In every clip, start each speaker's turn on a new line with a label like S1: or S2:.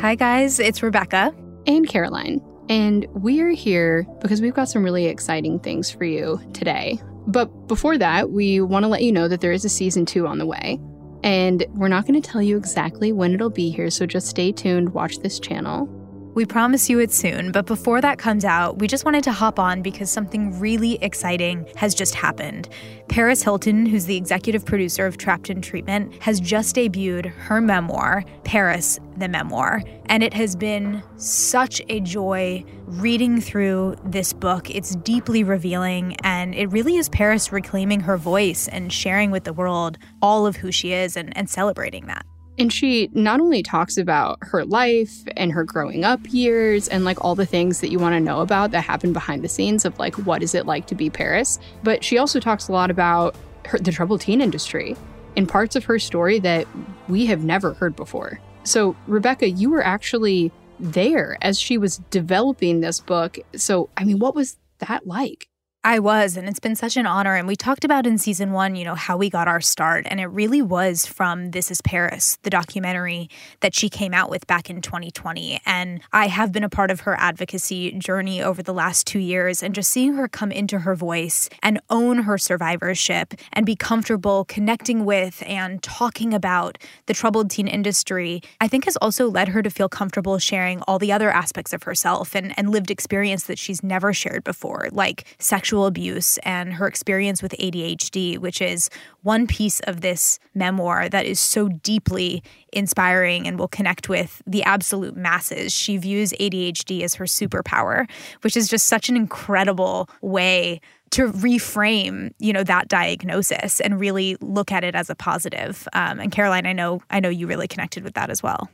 S1: Hi, guys. It's Rebecca.
S2: And Caroline. And we are here because we've got some really exciting things for you today. But before that, we want to let you know that there is a season two on the way. And we're not going to tell you exactly when it'll be here, so just stay tuned, watch this channel.
S1: We promise you it soon, but before that comes out, we just wanted to hop on because something really exciting has just happened. Paris Hilton, who's the executive producer of Trapped in Treatment, has just debuted her memoir, Paris, the Memoir. And it has been such a joy reading through this book. It's deeply revealing, and it really is Paris reclaiming her voice and sharing with the world all of who she is and, and celebrating that.
S2: And she not only talks about her life and her growing up years and like all the things that you want to know about that happen behind the scenes of like what is it like to be Paris, but she also talks a lot about her, the troubled teen industry in parts of her story that we have never heard before. So, Rebecca, you were actually there as she was developing this book. So, I mean, what was that like?
S1: I was, and it's been such an honor. And we talked about in season one, you know, how we got our start. And it really was from This is Paris, the documentary that she came out with back in 2020. And I have been a part of her advocacy journey over the last two years. And just seeing her come into her voice and own her survivorship and be comfortable connecting with and talking about the troubled teen industry, I think has also led her to feel comfortable sharing all the other aspects of herself and, and lived experience that she's never shared before, like sexual sexual abuse and her experience with ADHD, which is one piece of this memoir that is so deeply inspiring and will connect with the absolute masses. She views ADHD as her superpower, which is just such an incredible way to reframe you know that diagnosis and really look at it as a positive um, and caroline i know i know you really connected with that as well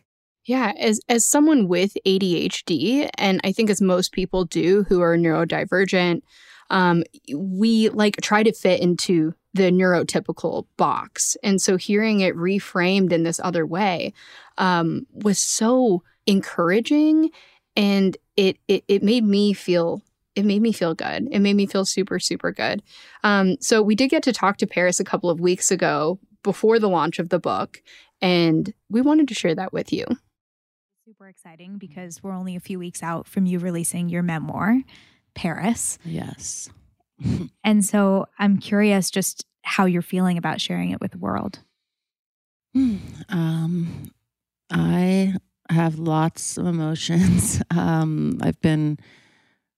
S2: yeah, as as someone with ADHD, and I think as most people do who are neurodivergent, um, we like try to fit into the neurotypical box. And so hearing it reframed in this other way um, was so encouraging and it, it it made me feel it made me feel good. It made me feel super, super good. Um, so we did get to talk to Paris a couple of weeks ago before the launch of the book, and we wanted to share that with you.
S1: Super exciting because we're only a few weeks out from you releasing your memoir. Paris.
S3: Yes.
S1: and so I'm curious just how you're feeling about sharing it with the world.
S3: Um, I have lots of emotions. Um, I've been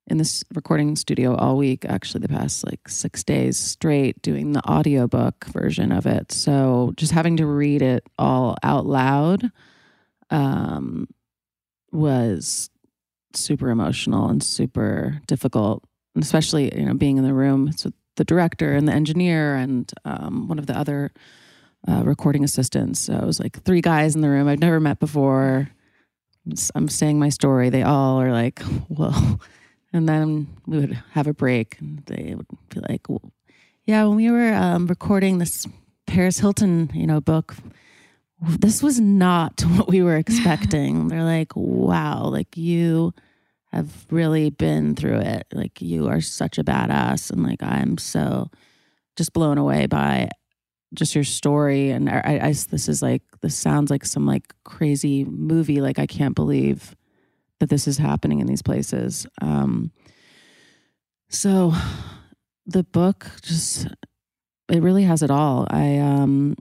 S3: in this recording studio all week, actually, the past like six days straight, doing the audiobook version of it. So just having to read it all out loud um, was super emotional and super difficult, and especially you know being in the room with the director and the engineer and um, one of the other uh, recording assistants. So it was like three guys in the room I've never met before. I'm saying my story. They all are like, "Whoa!" And then we would have a break, and they would be like, well, "Yeah, when we were um, recording this Paris Hilton, you know, book." This was not what we were expecting. They're like, wow, like you have really been through it. Like you are such a badass. And like, I'm so just blown away by just your story. And I, I, this is like, this sounds like some like crazy movie. Like, I can't believe that this is happening in these places. Um, so the book just, it really has it all. I, um,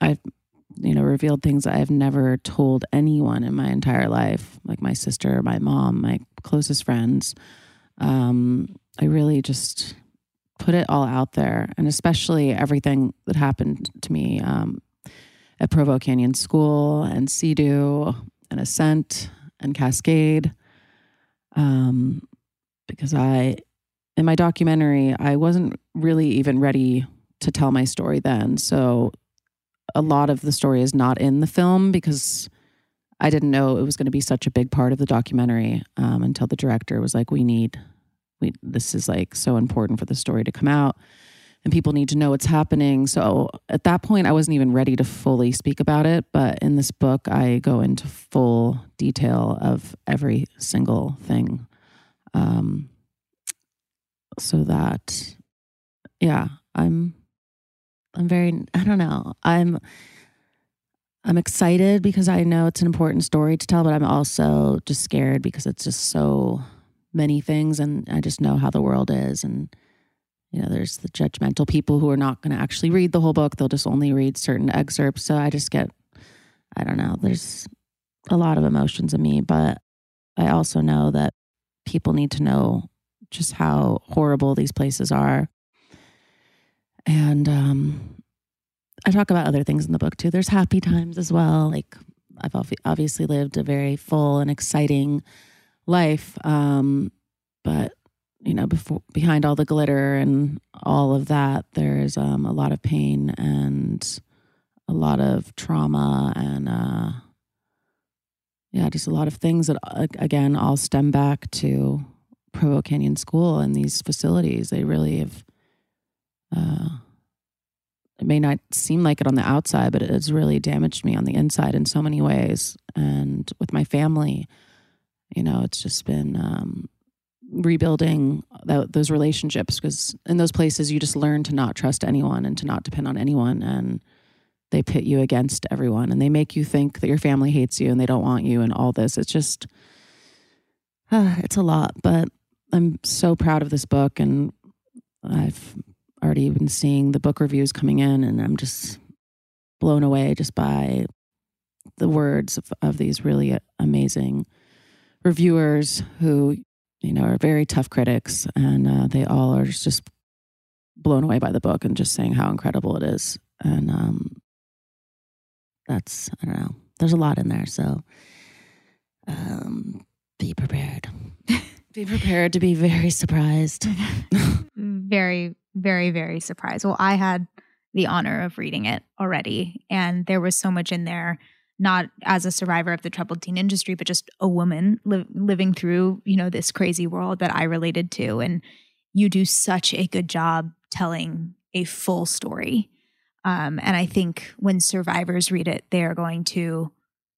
S3: I've you know, revealed things I've never told anyone in my entire life, like my sister, my mom, my closest friends. Um, I really just put it all out there, and especially everything that happened to me um, at Provo Canyon School and CEDU and Ascent and Cascade. Um, because I, in my documentary, I wasn't really even ready to tell my story then. So a lot of the story is not in the film because I didn't know it was going to be such a big part of the documentary um, until the director was like, "We need, we this is like so important for the story to come out, and people need to know what's happening." So at that point, I wasn't even ready to fully speak about it. But in this book, I go into full detail of every single thing, um, so that, yeah, I'm I'm very I don't know. I'm I'm excited because I know it's an important story to tell, but I'm also just scared because it's just so many things and I just know how the world is. And you know there's the judgmental people who are not going to actually read the whole book. They'll just only read certain excerpts. So I just get I don't know there's a lot of emotions in me but I also know that people need to know just how horrible these places are and um I talk about other things in the book too. There's happy times as well. Like I've obviously lived a very full and exciting life, um, but you know, before behind all the glitter and all of that, there's um, a lot of pain and a lot of trauma and uh, yeah, just a lot of things that again all stem back to Provo Canyon School and these facilities. They really have. Uh, it may not seem like it on the outside, but it has really damaged me on the inside in so many ways. And with my family, you know, it's just been um, rebuilding those relationships because in those places you just learn to not trust anyone and to not depend on anyone. And they pit you against everyone and they make you think that your family hates you and they don't want you and all this. It's just, uh, it's a lot. But I'm so proud of this book and I've already been seeing the book reviews coming in, and I'm just blown away just by the words of, of these really amazing reviewers who, you know, are very tough critics, and uh, they all are just blown away by the book and just saying how incredible it is. And um, that's I don't know. There's a lot in there, so um, be prepared. be prepared to be very surprised.
S1: very very, very surprised. Well, I had the honor of reading it already, and there was so much in there not as a survivor of the troubled teen industry but just a woman li- living through you know this crazy world that i related to and you do such a good job telling a full story um, and i think when survivors read it they are going to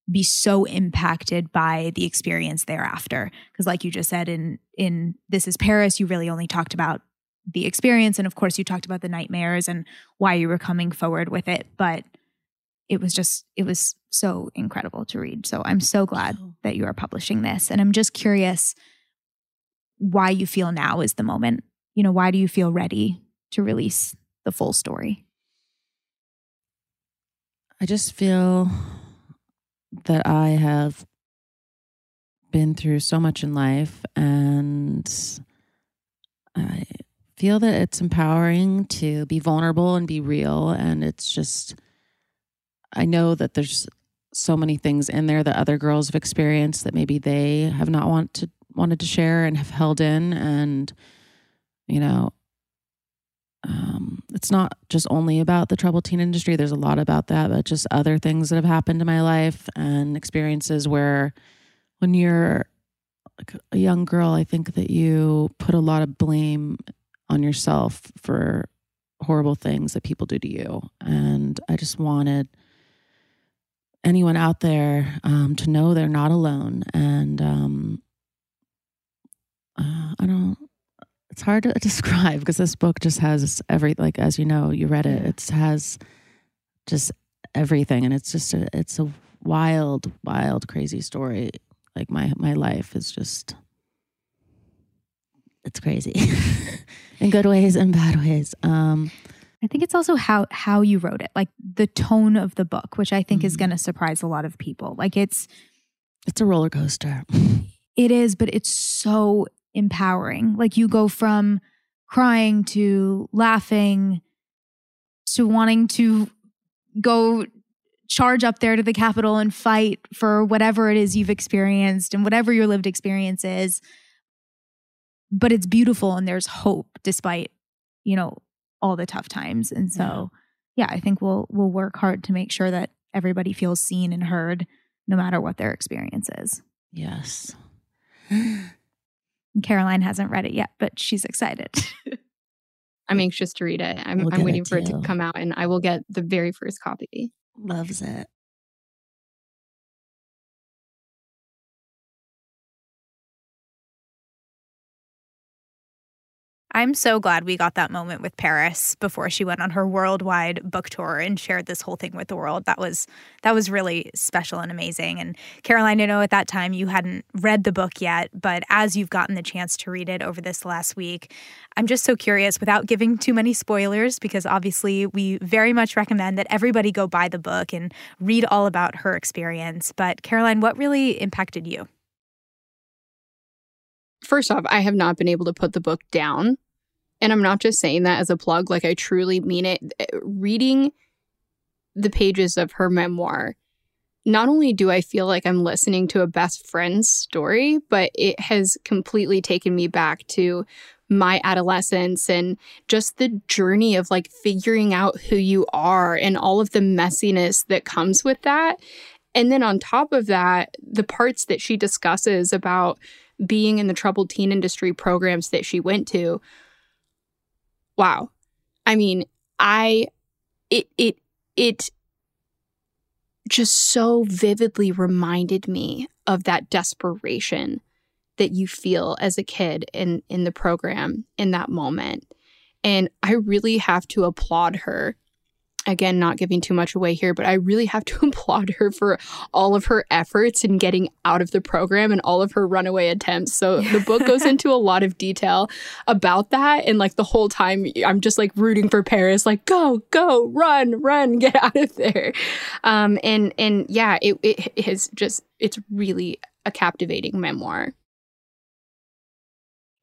S1: be so impacted by the experience thereafter because like you just said in in this is paris you really only talked about the experience. And of course, you talked about the nightmares and why you were coming forward with it. But it was just, it was so incredible to read. So I'm so glad oh. that you are publishing this. And I'm just curious why you feel now is the moment. You know, why do you feel ready to release the full story?
S3: I just feel that I have been through so much in life and I feel that it's empowering to be vulnerable and be real. And it's just, I know that there's so many things in there that other girls have experienced that maybe they have not want to, wanted to share and have held in. And, you know, um, it's not just only about the troubled teen industry. There's a lot about that, but just other things that have happened in my life and experiences where when you're like a young girl, I think that you put a lot of blame on yourself for horrible things that people do to you. And I just wanted anyone out there um, to know they're not alone. And um, uh, I don't, it's hard to describe because this book just has every, like, as you know, you read it, it has just everything. And it's just, a, it's a wild, wild, crazy story. Like my, my life is just, it's crazy in good ways and bad ways. Um,
S1: I think it's also how how you wrote it, like the tone of the book, which I think mm-hmm. is going to surprise a lot of people. Like it's
S3: it's a roller coaster.
S1: It is, but it's so empowering. Like you go from crying to laughing to wanting to go charge up there to the Capitol and fight for whatever it is you've experienced and whatever your lived experience is but it's beautiful and there's hope despite you know all the tough times. And so yeah. yeah i think we'll we'll work hard to make sure that everybody feels seen and heard no matter what their experience is.
S3: Yes.
S1: Caroline hasn't read it yet but she's excited.
S2: I'm anxious to read it. I'm, we'll I'm waiting it for it to come out and i will get the very first copy.
S3: Loves it
S1: I'm so glad we got that moment with Paris before she went on her worldwide book tour and shared this whole thing with the world. That was that was really special and amazing. And Caroline, I know at that time you hadn't read the book yet, but as you've gotten the chance to read it over this last week, I'm just so curious without giving too many spoilers because obviously we very much recommend that everybody go buy the book and read all about her experience. But Caroline, what really impacted you?
S2: First off, I have not been able to put the book down. And I'm not just saying that as a plug, like I truly mean it. Eh, reading the pages of her memoir, not only do I feel like I'm listening to a best friend's story, but it has completely taken me back to my adolescence and just the journey of like figuring out who you are and all of the messiness that comes with that. And then on top of that, the parts that she discusses about being in the troubled teen industry programs that she went to. Wow. I mean, I it it it just so vividly reminded me of that desperation that you feel as a kid in in the program in that moment. And I really have to applaud her again, not giving too much away here, but I really have to applaud her for all of her efforts in getting out of the program and all of her runaway attempts. So the book goes into a lot of detail about that. And like the whole time, I'm just like rooting for Paris, like, go, go, run, run, get out of there. Um, and, and yeah, it, it has just, it's really a captivating memoir.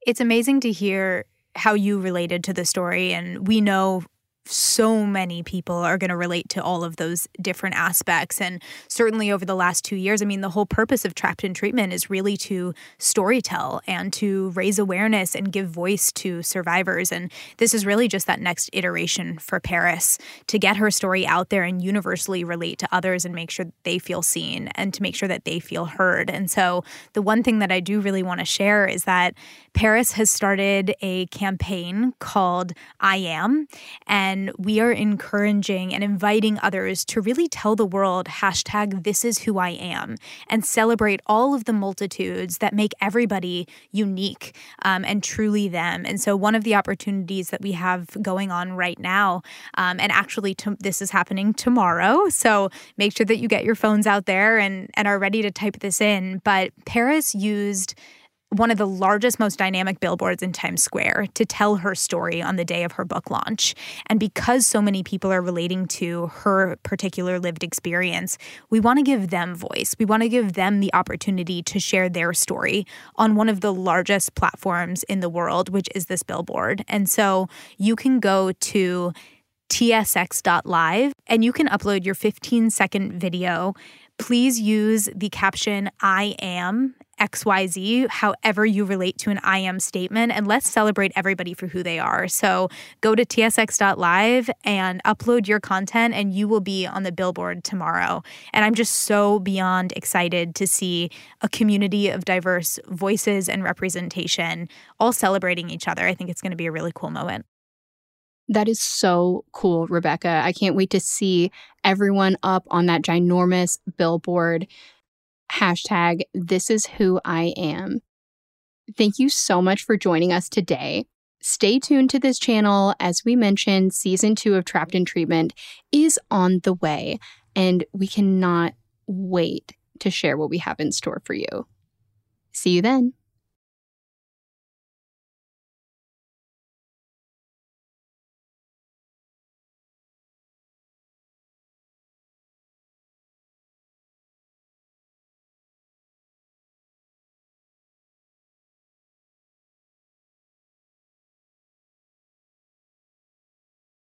S1: It's amazing to hear how you related to the story. And we know so many people are going to relate to all of those different aspects. And certainly over the last two years, I mean, the whole purpose of Trapped in Treatment is really to storytell and to raise awareness and give voice to survivors. And this is really just that next iteration for Paris to get her story out there and universally relate to others and make sure that they feel seen and to make sure that they feel heard. And so, the one thing that I do really want to share is that Paris has started a campaign called I Am. And we are encouraging and inviting others to really tell the world hashtag this is who I am and celebrate all of the multitudes that make everybody unique um, and truly them. And so, one of the opportunities that we have going on right now, um, and actually, this is happening tomorrow. So, make sure that you get your phones out there and, and are ready to type this in. But Paris used one of the largest, most dynamic billboards in Times Square to tell her story on the day of her book launch. And because so many people are relating to her particular lived experience, we want to give them voice. We want to give them the opportunity to share their story on one of the largest platforms in the world, which is this billboard. And so you can go to tsx.live and you can upload your 15 second video please use the caption I am XYZ, however you relate to an I am statement, and let's celebrate everybody for who they are. So go to tsx.live and upload your content, and you will be on the billboard tomorrow. And I'm just so beyond excited to see a community of diverse voices and representation all celebrating each other. I think it's going to be a really cool moment.
S2: That is so cool, Rebecca. I can't wait to see everyone up on that ginormous billboard hashtag this is who I am. Thank you so much for joining us today. Stay tuned to this channel. As we mentioned, season two of Trapped in Treatment is on the way, and we cannot wait to share what we have in store for you. See you then.